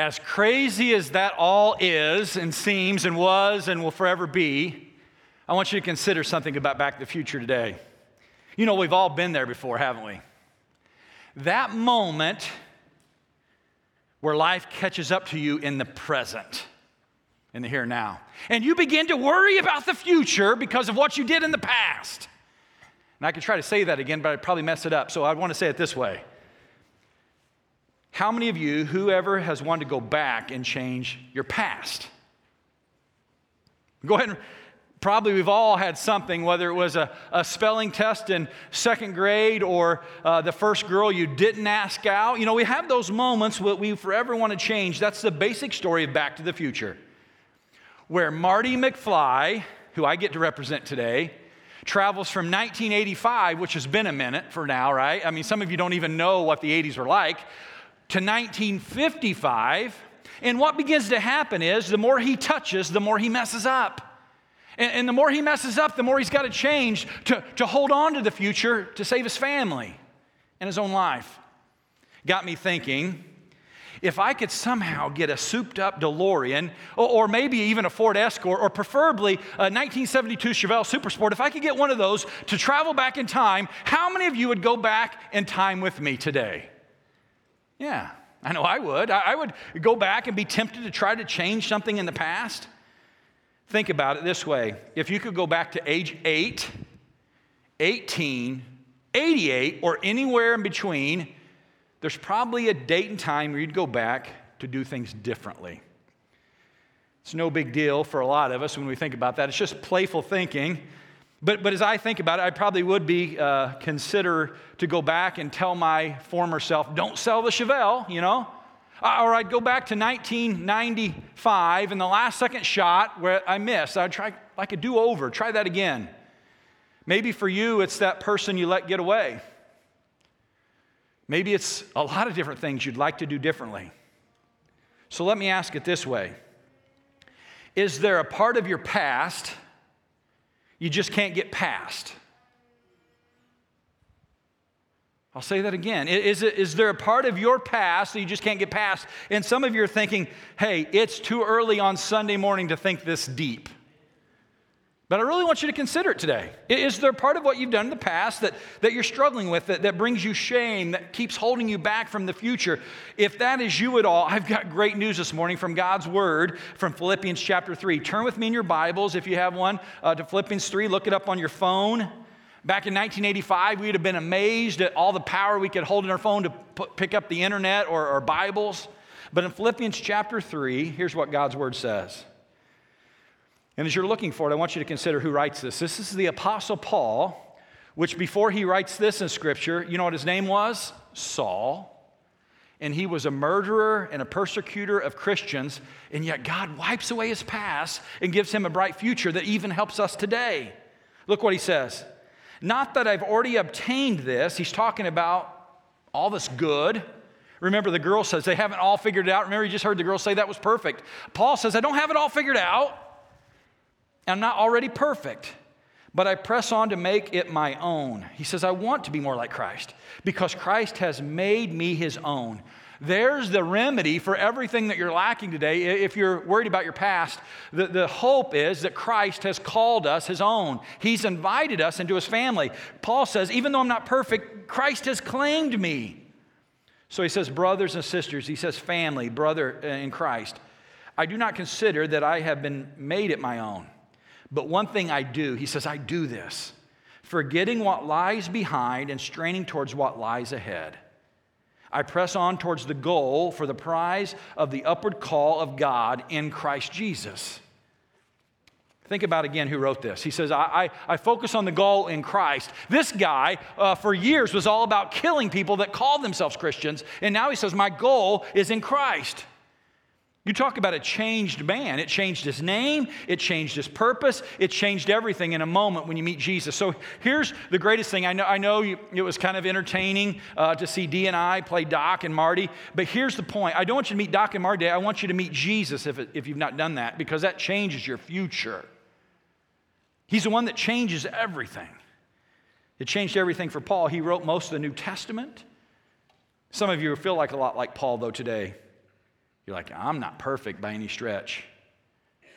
as crazy as that all is and seems and was and will forever be, I want you to consider something about Back to the Future today. You know, we've all been there before, haven't we? That moment where life catches up to you in the present, in the here and now. And you begin to worry about the future because of what you did in the past. And I could try to say that again, but I'd probably mess it up. So I want to say it this way How many of you, whoever has wanted to go back and change your past? Go ahead and Probably we've all had something, whether it was a, a spelling test in second grade or uh, the first girl you didn't ask out. You know, we have those moments that we forever want to change. That's the basic story of Back to the Future, where Marty McFly, who I get to represent today, travels from 1985, which has been a minute for now, right? I mean, some of you don't even know what the 80s were like, to 1955. And what begins to happen is the more he touches, the more he messes up. And, and the more he messes up, the more he's got to change to, to hold on to the future to save his family and his own life. Got me thinking if I could somehow get a souped up DeLorean, or, or, maybe even a Ford Escort, or preferably a 1972 Chevelle Super Sport, if I could get one of those to travel back in time, how many of you would go back in time with me today? Yeah, I know I would. I, would go back and be tempted to try to change something in the past. Think about it this way if you could go back to age 8, 18, 88, or anywhere in between, there's probably a date and time where you'd go back to do things differently. It's no big deal for a lot of us when we think about that. It's just playful thinking. But, but as I think about it, I probably would be uh, consider to go back and tell my former self, don't sell the Chevelle, you know? Uh, or I'd go back to 1995 and the last second shot where I missed. I'd try like a do over, try that again. Maybe for you, it's that person you let get away. Maybe it's a lot of different things you'd like to do differently. So let me ask it this way Is there a part of your past you just can't get past? I'll say that again. Is, it, is there a part of your past that you just can't get past? And some of you are thinking, hey, it's too early on Sunday morning to think this deep. But I really want you to consider it today. Is there part of what you've done in the past that, that you're struggling with, that, that brings you shame, that keeps holding you back from the future? If that is you at all, I've got great news this morning from God's Word from Philippians chapter 3. Turn with me in your Bibles, if you have one, uh, to Philippians 3. Look it up on your phone. Back in 1985, we'd have been amazed at all the power we could hold in our phone to pick up the internet or, or Bibles. But in Philippians chapter 3, here's what God's word says. And as you're looking for it, I want you to consider who writes this. This is the Apostle Paul, which before he writes this in Scripture, you know what his name was? Saul. And he was a murderer and a persecutor of Christians, and yet God wipes away his past and gives him a bright future that even helps us today. Look what he says. Not that I've already obtained this. He's talking about all this good. Remember, the girl says they haven't all figured it out. Remember, you just heard the girl say that was perfect. Paul says, I don't have it all figured out. I'm not already perfect, but I press on to make it my own. He says, I want to be more like Christ because Christ has made me his own. There's the remedy for everything that you're lacking today. If you're worried about your past, the, the hope is that Christ has called us his own. He's invited us into his family. Paul says, even though I'm not perfect, Christ has claimed me. So he says, brothers and sisters, he says, family, brother uh, in Christ. I do not consider that I have been made it my own. But one thing I do, he says, I do this, forgetting what lies behind and straining towards what lies ahead. I press on towards the goal for the prize of the upward call of God in Christ Jesus. Think about again who wrote this. He says, I, I, I focus on the goal in Christ. This guy, uh, for years, was all about killing people that called themselves Christians. And now he says, My goal is in Christ. You talk about a changed man. It changed his name, it changed his purpose, it changed everything in a moment when you meet Jesus. So here's the greatest thing. I know, I know you, it was kind of entertaining uh, to see D and I play Doc and Marty, but here's the point. I don't want you to meet Doc and Marty. I want you to meet Jesus if, it, if you've not done that, because that changes your future. He's the one that changes everything. It changed everything for Paul. He wrote most of the New Testament. Some of you feel like a lot like Paul, though, today. You're like, I'm not perfect by any stretch.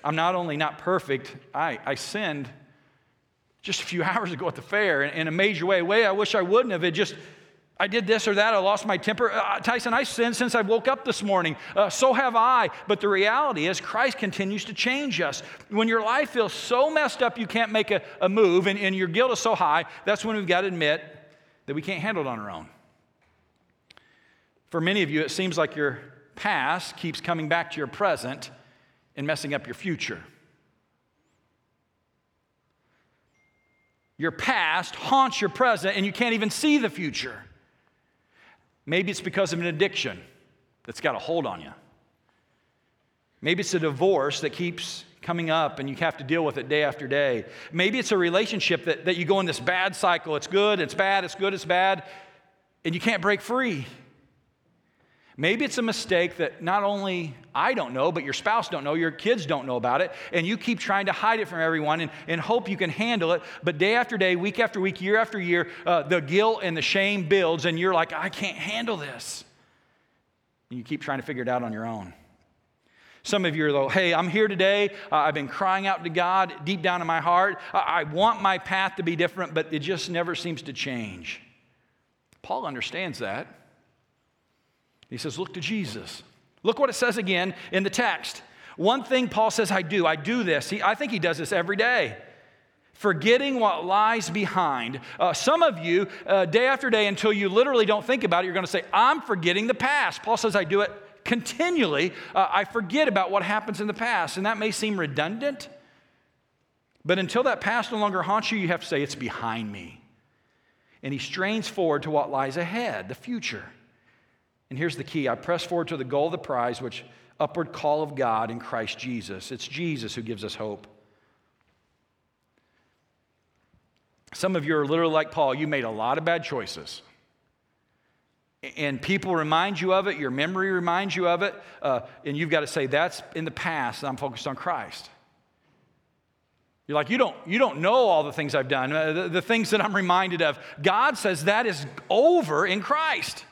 I'm not only not perfect, I, I sinned just a few hours ago at the fair in, in a major way, way I wish I wouldn't have. It just, I did this or that, I lost my temper. Uh, Tyson, I sinned since I woke up this morning. Uh, so have I. But the reality is, Christ continues to change us. When your life feels so messed up you can't make a, a move and, and your guilt is so high, that's when we've got to admit that we can't handle it on our own. For many of you, it seems like your past keeps coming back to your present and messing up your future. Your past haunts your present, and you can't even see the future. Maybe it's because of an addiction that's got a hold on you. Maybe it's a divorce that keeps coming up and you have to deal with it day after day. Maybe it's a relationship that, that you go in this bad cycle. It's good, it's bad, it's good, it's bad, and you can't break free. Maybe it's a mistake that not only I don't know, but your spouse don't know, your kids don't know about it, and you keep trying to hide it from everyone and, and hope you can handle it. But day after day, week after week, year after year, uh, the guilt and the shame builds, and you're like, I can't handle this. And you keep trying to figure it out on your own. Some of you are though, hey, I'm here today. Uh, I've been crying out to God deep down in my heart. I, I want my path to be different, but it just never seems to change. Paul understands that. He says, Look to Jesus. Look what it says again in the text. One thing Paul says, I do, I do this. He, I think he does this every day. Forgetting what lies behind. Uh, some of you, uh, day after day, until you literally don't think about it, you're going to say, I'm forgetting the past. Paul says, I do it continually. Uh, I forget about what happens in the past. And that may seem redundant, but until that past no longer haunts you, you have to say, It's behind me. And he strains forward to what lies ahead, the future. And here's the key I press forward to the goal of the prize, which upward call of God in Christ Jesus. It's Jesus who gives us hope. Some of you are literally like Paul, you made a lot of bad choices. And people remind you of it, your memory reminds you of it, uh, and you've got to say, That's in the past, I'm focused on Christ. You're like, you don't, you don't know all the things I've done, uh, the, the things that I'm reminded of. God says that is over in Christ.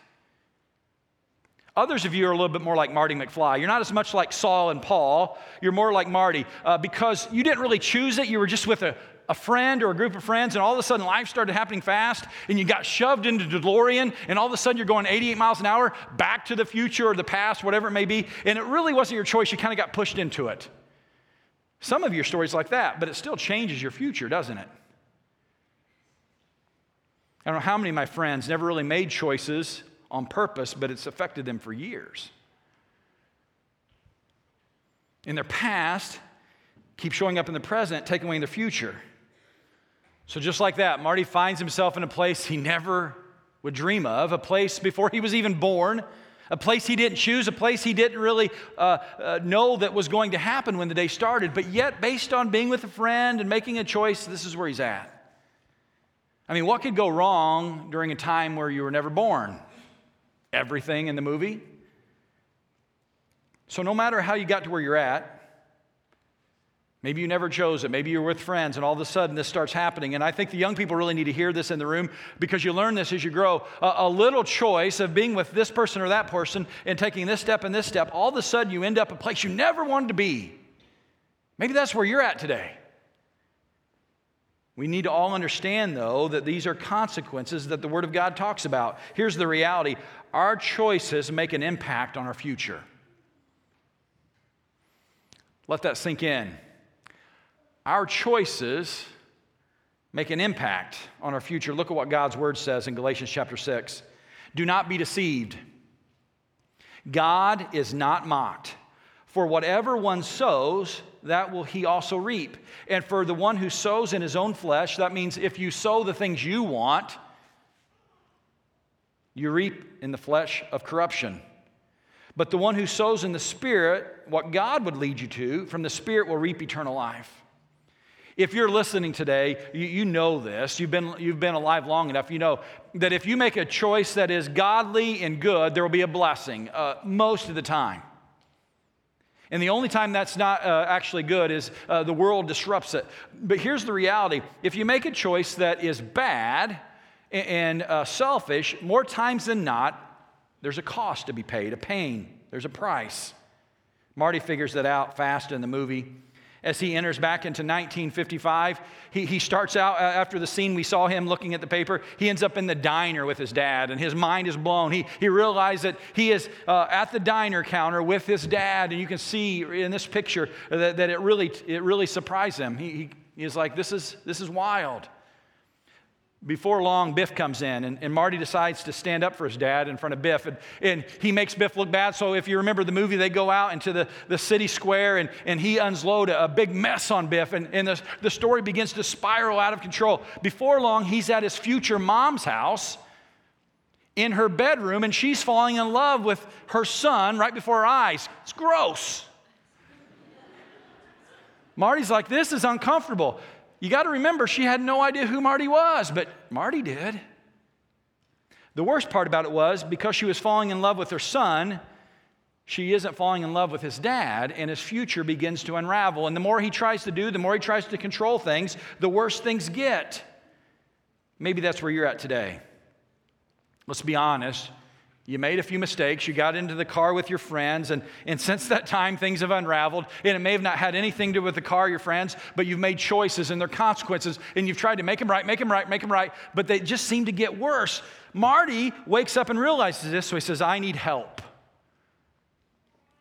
Others of you are a little bit more like Marty McFly. You're not as much like Saul and Paul. You're more like Marty uh, because you didn't really choose it. You were just with a, a friend or a group of friends, and all of a sudden life started happening fast, and you got shoved into DeLorean, and all of a sudden you're going 88 miles an hour back to the future or the past, whatever it may be, and it really wasn't your choice. You kind of got pushed into it. Some of your stories like that, but it still changes your future, doesn't it? I don't know how many of my friends never really made choices on purpose, but it's affected them for years. In their past, keep showing up in the present, taking away in the future. So, just like that, Marty finds himself in a place he never would dream of, a place before he was even born, a place he didn't choose, a place he didn't really uh, uh, know that was going to happen when the day started. But yet, based on being with a friend and making a choice, this is where he's at. I mean, what could go wrong during a time where you were never born? Everything in the movie. So, no matter how you got to where you're at, maybe you never chose it, maybe you're with friends, and all of a sudden this starts happening. And I think the young people really need to hear this in the room because you learn this as you grow. A, a little choice of being with this person or that person and taking this step and this step, all of a sudden you end up a place you never wanted to be. Maybe that's where you're at today. We need to all understand, though, that these are consequences that the Word of God talks about. Here's the reality our choices make an impact on our future. Let that sink in. Our choices make an impact on our future. Look at what God's Word says in Galatians chapter 6. Do not be deceived. God is not mocked. For whatever one sows, that will he also reap. And for the one who sows in his own flesh, that means if you sow the things you want, you reap in the flesh of corruption. But the one who sows in the Spirit, what God would lead you to, from the Spirit will reap eternal life. If you're listening today, you, you, know this. You've been, you've been alive long enough. You know that if you make a choice that is godly and good, there will be a blessing uh, most of the time. And the only time that's not uh, actually good is uh, the world disrupts it. But here's the reality if you make a choice that is bad and uh, selfish, more times than not, there's a cost to be paid, a pain, there's a price. Marty figures that out fast in the movie. As he enters back into 1955, he, he starts out uh, after the scene we saw him looking at the paper. He ends up in the diner with his dad, and his mind is blown. He, he realized that he is uh, at the diner counter with his dad, and you can see in this picture that, that it, really, it really surprised him. He, he is like, this is, this is wild. Before long, Biff comes in, and, and, Marty decides to stand up for his dad in front of Biff. And, and, he makes Biff look bad. So, if you remember the movie, they go out into the, the city square and, and he unload a, a big mess on Biff. And, and the, the story begins to spiral out of control. Before long, he's at his future mom's house in her bedroom, and she's falling in love with her son right before her eyes. It's gross. Marty's like, This is uncomfortable. You got to remember, she had no idea who Marty was, but Marty did. The worst part about it was because she was falling in love with her son, she isn't falling in love with his dad, and his future begins to unravel. And the more he tries to do, the more he tries to control things, the worse things get. Maybe that's where you're at today. Let's be honest. You made a few mistakes. You got into the car with your friends, and, and since that time, things have unraveled. And it may have not had anything to do with the car, your friends, but you've made choices and their consequences, and you've tried to make them right, make them right, make them right, but they just seem to get worse. Marty wakes up and realizes this, so he says, I need help.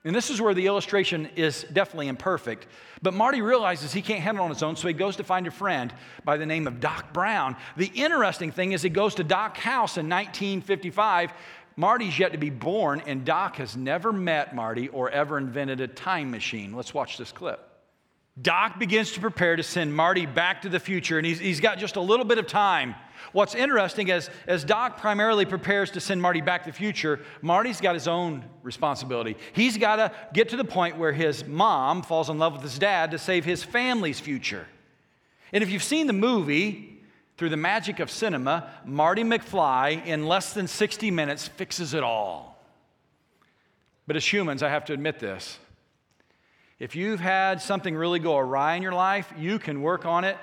And this is where the illustration is definitely imperfect. But Marty realizes he can't handle it on his own, so he goes to find a friend by the name of Doc Brown. The interesting thing is, he goes to Doc's house in 1955 Marty's yet to be born, and Doc has never met Marty or ever invented a time machine. Let's watch this clip. Doc begins to prepare to send Marty back to the future, and he's, he's got just a little bit of time. What's interesting is, as Doc primarily prepares to send Marty back to the future, Marty's got his own responsibility. He's got to get to the point where his mom falls in love with his dad to save his family's future. And if you've seen the movie, through the magic of cinema, Marty McFly, in less than 60 minutes, fixes it all. But as humans, I have to admit this. If you've had something really go awry in your life, you can work on it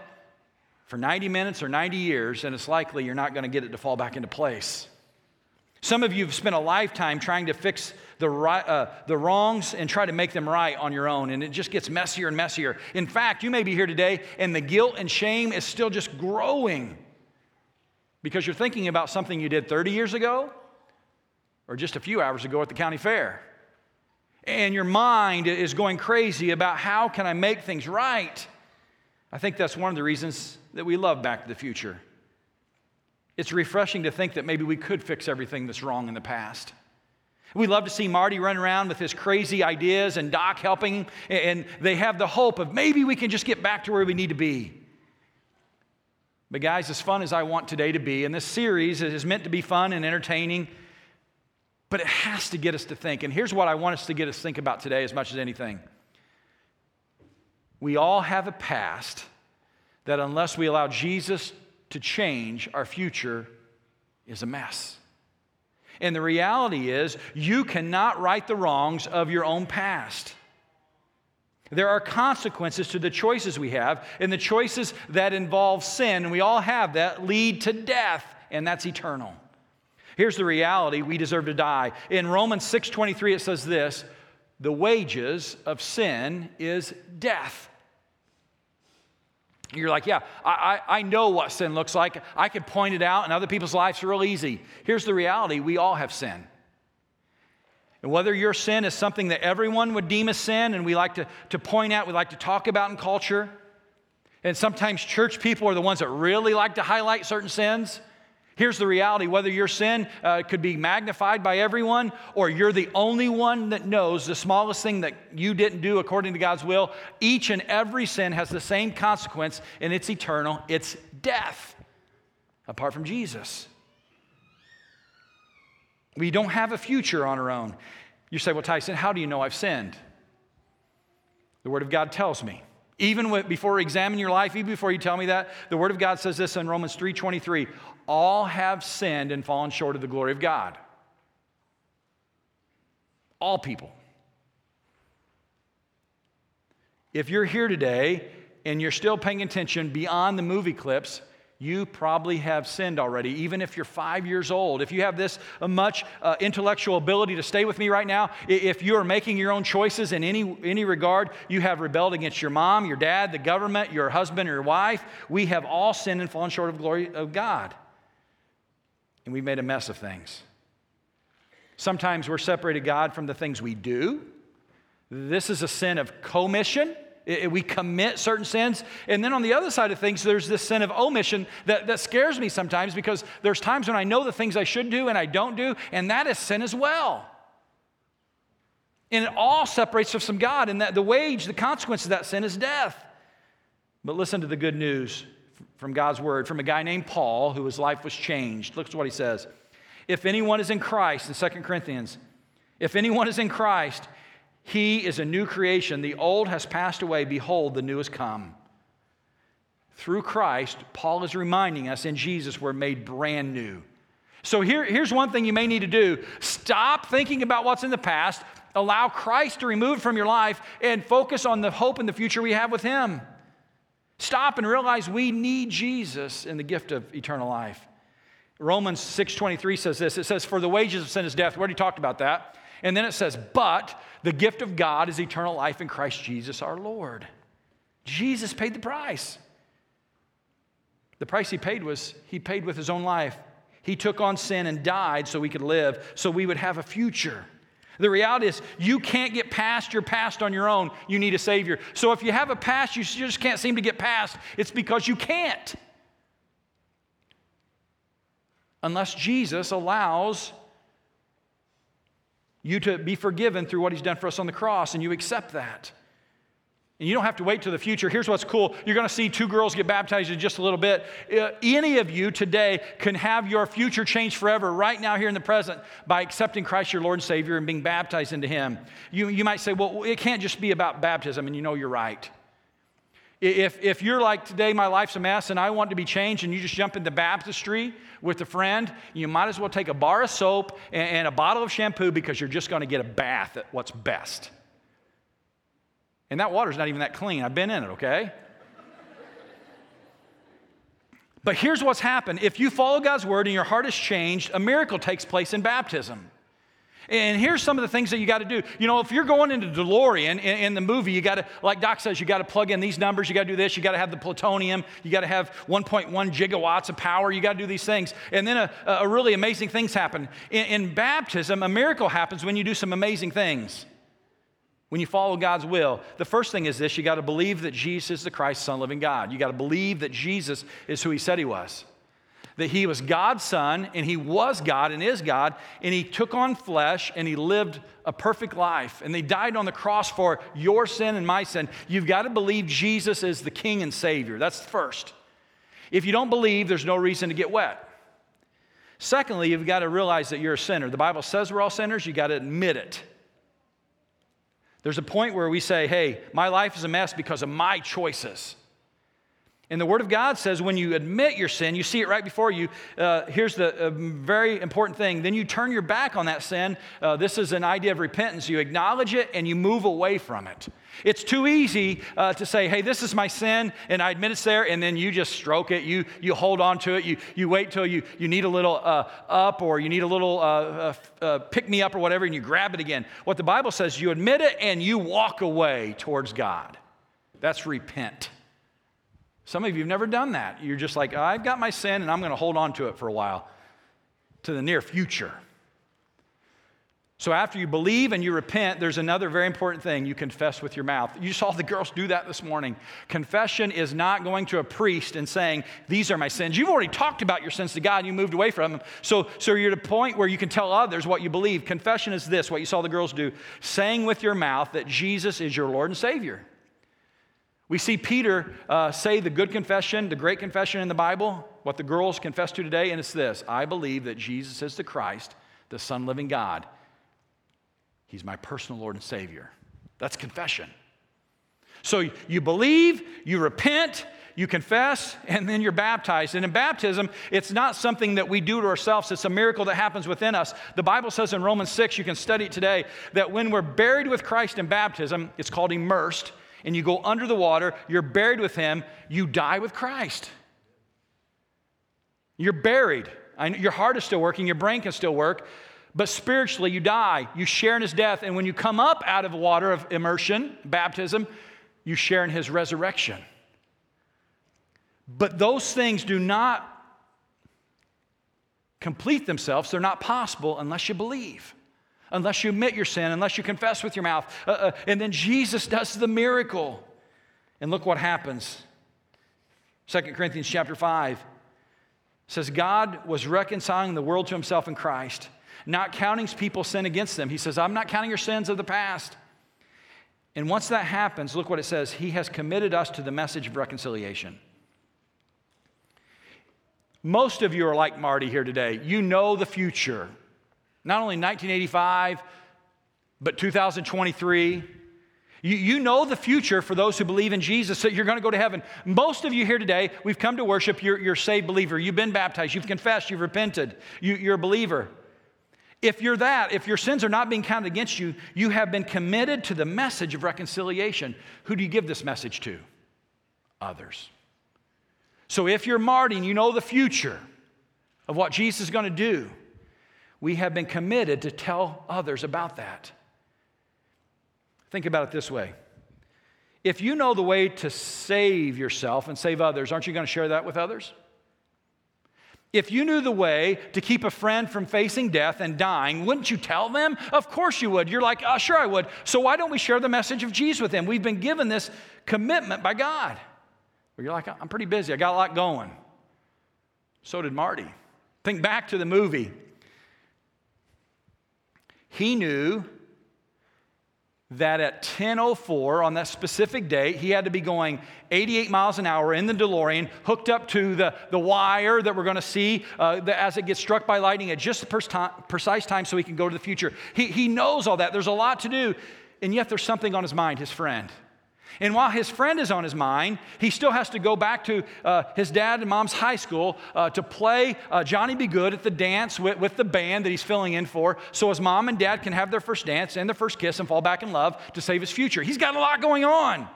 for 90 minutes or 90 years, and it's likely you're not going to get it to fall back into place. Some of you have spent a lifetime trying to fix the, right, uh, the wrongs and try to make them right on your own, and it just gets messier and messier. In fact, you may be here today, and the guilt and shame is still just growing because you're thinking about something you did 30 years ago or just a few hours ago at the county fair. And your mind is going crazy about how can I make things right? I think that's one of the reasons that we love Back to the Future. It's refreshing to think that maybe we could fix everything that's wrong in the past. We love to see Marty run around with his crazy ideas and Doc helping, and they have the hope of maybe we can just get back to where we need to be. But, guys, as fun as I want today to be, and this series is meant to be fun and entertaining, but it has to get us to think. And here's what I want us to get us to think about today as much as anything. We all have a past that, unless we allow Jesus to change, our future is a mess. And the reality is, you cannot right the wrongs of your own past. There are consequences to the choices we have, and the choices that involve sin, and we all have that, lead to death, and that's eternal. Here's the reality we deserve to die. In Romans 6:23 it says this, the wages of sin is death. You're like, yeah, I, I, I know what sin looks like. I can point it out in other people's lives real easy. Here's the reality we all have sin. And whether your sin is something that everyone would deem a sin and we like to, to point out, we like to talk about in culture, and sometimes church people are the ones that really like to highlight certain sins. Here's the reality whether your sin uh, could be magnified by everyone, or you're the only one that knows the smallest thing that you didn't do according to God's will, each and every sin has the same consequence, and it's eternal it's death, apart from Jesus. We don't have a future on our own. You say, Well, Tyson, how do you know I've sinned? The Word of God tells me. Even before examine your life, even before you tell me that, the Word of God says this in Romans 3:23: all have sinned and fallen short of the glory of God. All people. If you're here today and you're still paying attention beyond the movie clips, you probably have sinned already, even if you're five years old. If you have this uh, much uh, intellectual ability to stay with me right now, if you are making your own choices in any, any regard, you have rebelled against your mom, your dad, the government, your husband, or your wife. We have all sinned and fallen short of glory of God. And we've made a mess of things. Sometimes we're separated God from the things we do. This is a sin of commission we commit certain sins. And then on the other side of things, there's this sin of omission that, that scares me sometimes because there's times when I know the things I should do and I don't do, and that is sin as well. And it all separates us from God, and that the wage, the consequence of that sin is death. But listen to the good news from God's word from a guy named Paul, who his life was changed. Look at what he says. If anyone is in Christ, in 2 Corinthians, if anyone is in Christ, he is a new creation. The old has passed away. Behold, the new has come. Through Christ, Paul is reminding us in Jesus, we're made brand new. So here, here's one thing you may need to do stop thinking about what's in the past, allow Christ to remove from your life, and focus on the hope and the future we have with Him. Stop and realize we need Jesus in the gift of eternal life. Romans 6:23 says this. It says, "For the wages of sin is death." We already talked about that. And then it says, But the gift of God is eternal life in Christ Jesus our Lord. Jesus paid the price. The price he paid was he paid with his own life. He took on sin and died so we could live, so we would have a future. The reality is, you can't get past your past on your own. You need a Savior. So if you have a past you just can't seem to get past, it's because you can't. Unless Jesus allows you to be forgiven through what he's done for us on the cross, and you accept that. And you don't have to wait till the future. Here's what's cool. You're going to see two girls get baptized in just a little bit. Uh, any of you today can have your future changed forever right now here in the present by accepting Christ your Lord and Savior and being baptized into Him. You, you might say, well, it can't just be about baptism, and you know you're right. If, if you're like, today my life's a mess and I want to be changed, and you just jump into baptistry with a friend, you might as well take a bar of soap and, and a bottle of shampoo because you're just going to get a bath at what's best. And that water's not even that clean. I've been in it, okay? but here's what's happened if you follow God's word and your heart is changed, a miracle takes place in baptism. And here's some of the things that you got to do. You know, if you're going into DeLorean in, in the movie, you got to, like Doc says, you got to plug in these numbers, you got to do this, you got to have the plutonium, you got to have 1.1 gigawatts of power, you got to do these things. And then a, a really amazing things happen. In, in baptism, a miracle happens when you do some amazing things. When you follow God's will, the first thing is this you got to believe that Jesus is the Christ, Son, living God. You got to believe that Jesus is who he said he was that he was God's son and he was God and is God, and he took on flesh and he lived a perfect life. And they died on the cross for your sin and my sin. You've got to believe Jesus is the King and Savior. That's first. If you don't believe, there's no reason to get wet. Secondly, you've got to realize that you're a sinner. The Bible says we're all sinners, you got to admit it. There's a point where we say, hey, my life is a mess because of my choices. And the Word of God says when you admit your sin, you see it right before you. Uh, here's the uh, very important thing. Then you turn your back on that sin. Uh, this is an idea of repentance. You acknowledge it and you move away from it. It's too easy uh, to say, hey, this is my sin, and I admit it's there, and then you just stroke it. You, you hold on to it. You, you wait till you, you need a little uh, up or you need a little uh, pick me up or whatever, and you grab it again. What the Bible says, you admit it and you walk away towards God. That's repent. Some of you have never done that. You're just like, I've got my sin and I'm going to hold on to it for a while, to the near future. So after you believe and you repent, there's another very important thing you confess with your mouth. You saw the girls do that this morning. Confession is not going to a priest and saying, These are my sins. You've already talked about your sins to God and you moved away from them. So, so you're at a point where you can tell others what you believe. Confession is this, what you saw the girls do saying with your mouth that Jesus is your Lord and Savior. We see Peter uh, say the good confession, the great confession in the Bible, what the girls confess to today, and it's this I believe that Jesus is the Christ, the Son living God. He's my personal Lord and Savior. That's confession. So you believe, you repent, you confess, and then you're baptized. And in baptism, it's not something that we do to ourselves, it's a miracle that happens within us. The Bible says in Romans 6, you can study it today, that when we're buried with Christ in baptism, it's called immersed and you go under the water, you're buried with him, you die with Christ. You're buried. Your heart is still working, your brain can still work, but spiritually you die. You share in his death. And when you come up out of the water of immersion, baptism, you share in his resurrection. But those things do not complete themselves, they're not possible unless you believe unless you admit your sin, unless you confess with your mouth. Uh, uh, and then Jesus does the miracle. And look what happens. 2 Corinthians chapter 5 says, God was reconciling the world to himself in Christ, not counting people's sin against them. He says, I'm not counting your sins of the past. And once that happens, look what it says He has committed us to the message of reconciliation. Most of you are like Marty here today. You know the future. Not only 1985, but 2023. You, you know the future for those who believe in Jesus, that you're going to go to heaven. Most of you here today, we've come to worship, you're, you're a saved believer. You've been baptized, you've confessed, you've repented, you, you're a believer. If you're that, if your sins are not being counted against you, you have been committed to the message of reconciliation. Who do you give this message to? Others. So if you're Marty and you know the future of what Jesus is going to do, we have been committed to tell others about that. Think about it this way if you know the way to save yourself and save others, aren't you going to share that with others? If you knew the way to keep a friend from facing death and dying, wouldn't you tell them? Of course you would. You're like, oh, sure I would. So why don't we share the message of Jesus with them? We've been given this commitment by God. Well, you're like, I'm pretty busy. I got a lot going. So did Marty. Think back to the movie he knew that at 10:04 on that specific date, he had to be going 88 miles an hour in the DeLorean, hooked up to the, the wire that we're going to see uh, the, as it gets struck by lightning at just the precise time so he can go to the future. He, he knows all that. There's a lot to do, and yet there's something on his mind, his friend. And while his friend is on his mind, he still has to go back to uh, his dad and mom's high school uh, to play uh, Johnny B. Goode at the dance with, with, the band that he's filling in for, so his mom and dad can have their first dance and their first kiss and fall back in love to save his future. He's got a lot going on.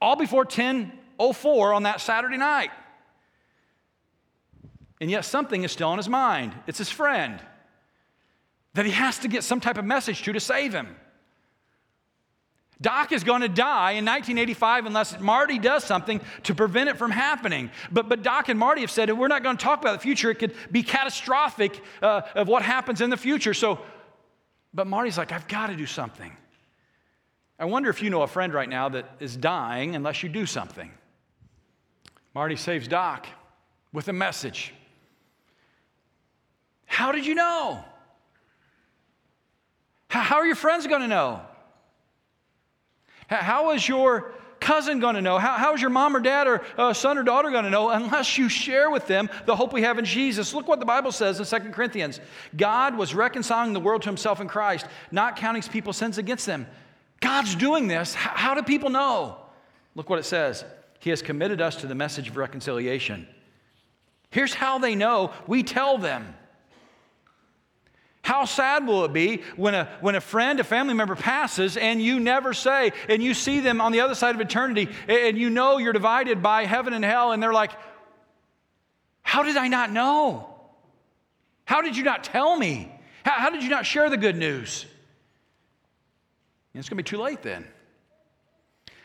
All before 10:04 on that Saturday night. And yet something is still on his mind. It's his friend that he has to get some type of message to to save him. Doc is going to die in 1985 unless Marty does something to prevent it from happening. But, but Doc and Marty have said we're not going to talk about the future. It could be catastrophic uh, of what happens in the future. So, but Marty's like, I've got to do something. I wonder if you know a friend right now that is dying unless you do something. Marty saves Doc with a message. How did you know? How are your friends going to know? How is your cousin going to know? How, how is your mom or dad or uh, son or daughter going to know unless you share with them the hope we have in Jesus? Look what the Bible says in 2 Corinthians God was reconciling the world to himself in Christ, not counting people's sins against them. God's doing this. How, how do people know? Look what it says He has committed us to the message of reconciliation. Here's how they know we tell them. How sad will it be when a, when a friend, a family member passes and you never say, and you see them on the other side of eternity, and you know you're divided by heaven and hell, and they're like, How did I not know? How did you not tell me? How, how did you not share the good news? And it's going to be too late then.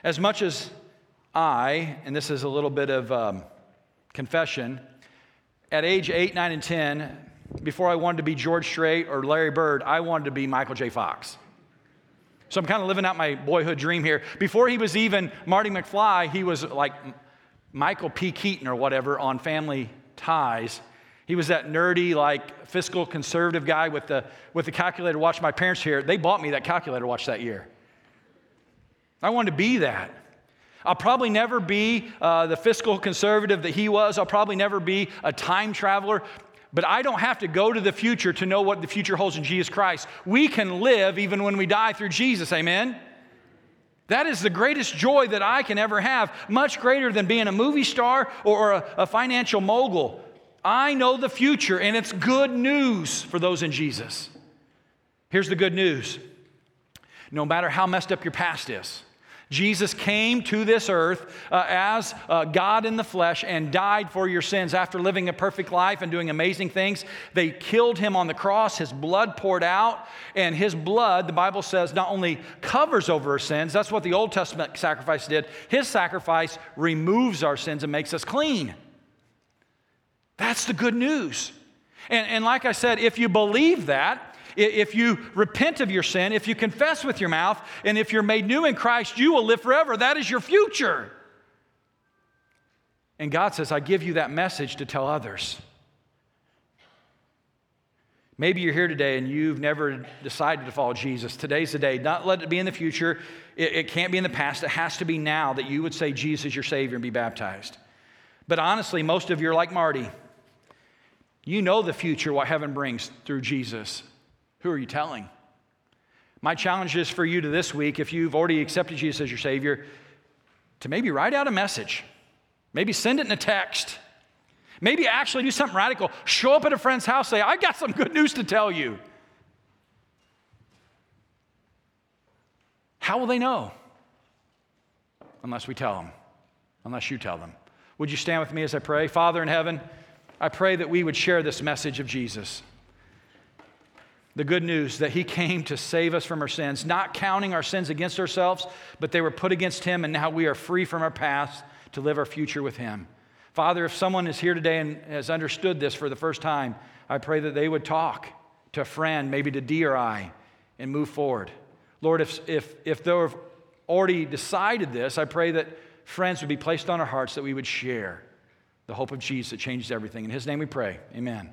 As much as I, and this is a little bit of um, confession, at age 8, 9, and 10, before I wanted to be George Strait or Larry Bird, I wanted to be Michael J. Fox. So I'm kind of living out my boyhood dream here. Before he was even Marty McFly, he was like Michael P. Keaton or whatever on Family Ties. He was that nerdy, like fiscal conservative guy with the, with the calculator watch. My parents here, they bought me that calculator watch that year. I wanted to be that. I'll probably never be uh, the fiscal conservative that he was. I'll probably never be a time traveler. But I don't have to go to the future to know what the future holds in Jesus Christ. We can live even when we die through Jesus. Amen? That is the greatest joy that I can ever have, much greater than being a movie star or a, a financial mogul. I know the future, and it's good news for those in Jesus. Here's the good news no matter how messed up your past is, Jesus came to this earth uh, as uh, God in the flesh and died for your sins after living a perfect life and doing amazing things. They killed him on the cross, his blood poured out, and his blood, the Bible says, not only covers over our sins, that's what the Old Testament sacrifice did, his sacrifice removes our sins and makes us clean. That's the good news. And, and like I said, if you believe that, if you repent of your sin, if you confess with your mouth, and if you're made new in Christ, you will live forever. That is your future. And God says, I give you that message to tell others. Maybe you're here today and you've never decided to follow Jesus. Today's the day. Not let it be in the future. It, it, can't be in the past. It has to be now that you would say Jesus is your Savior and be baptized. But honestly, most of you are like Marty. You know the future, what heaven brings through Jesus. Who are you telling? My challenge is for you to this week, if you've already accepted Jesus as your Savior, to maybe write out a message. Maybe send it in a text. Maybe actually do something radical. Show up at a friend's house, say, I got some good news to tell you. How will they know? Unless we tell them, unless you tell them. Would you stand with me as I pray? Father in heaven, I pray that we would share this message of Jesus the good news that he came to save us from our sins, not counting our sins against ourselves, but they were put against him, and now we are free from our past to live our future with him. Father, if someone is here today and has understood this for the first time, I pray that they would talk to a friend, maybe to D or I, and move forward. Lord, if, if, if they've already decided this, I pray that friends would be placed on our hearts that we would share the hope of Jesus that changes everything. In his name we pray. Amen.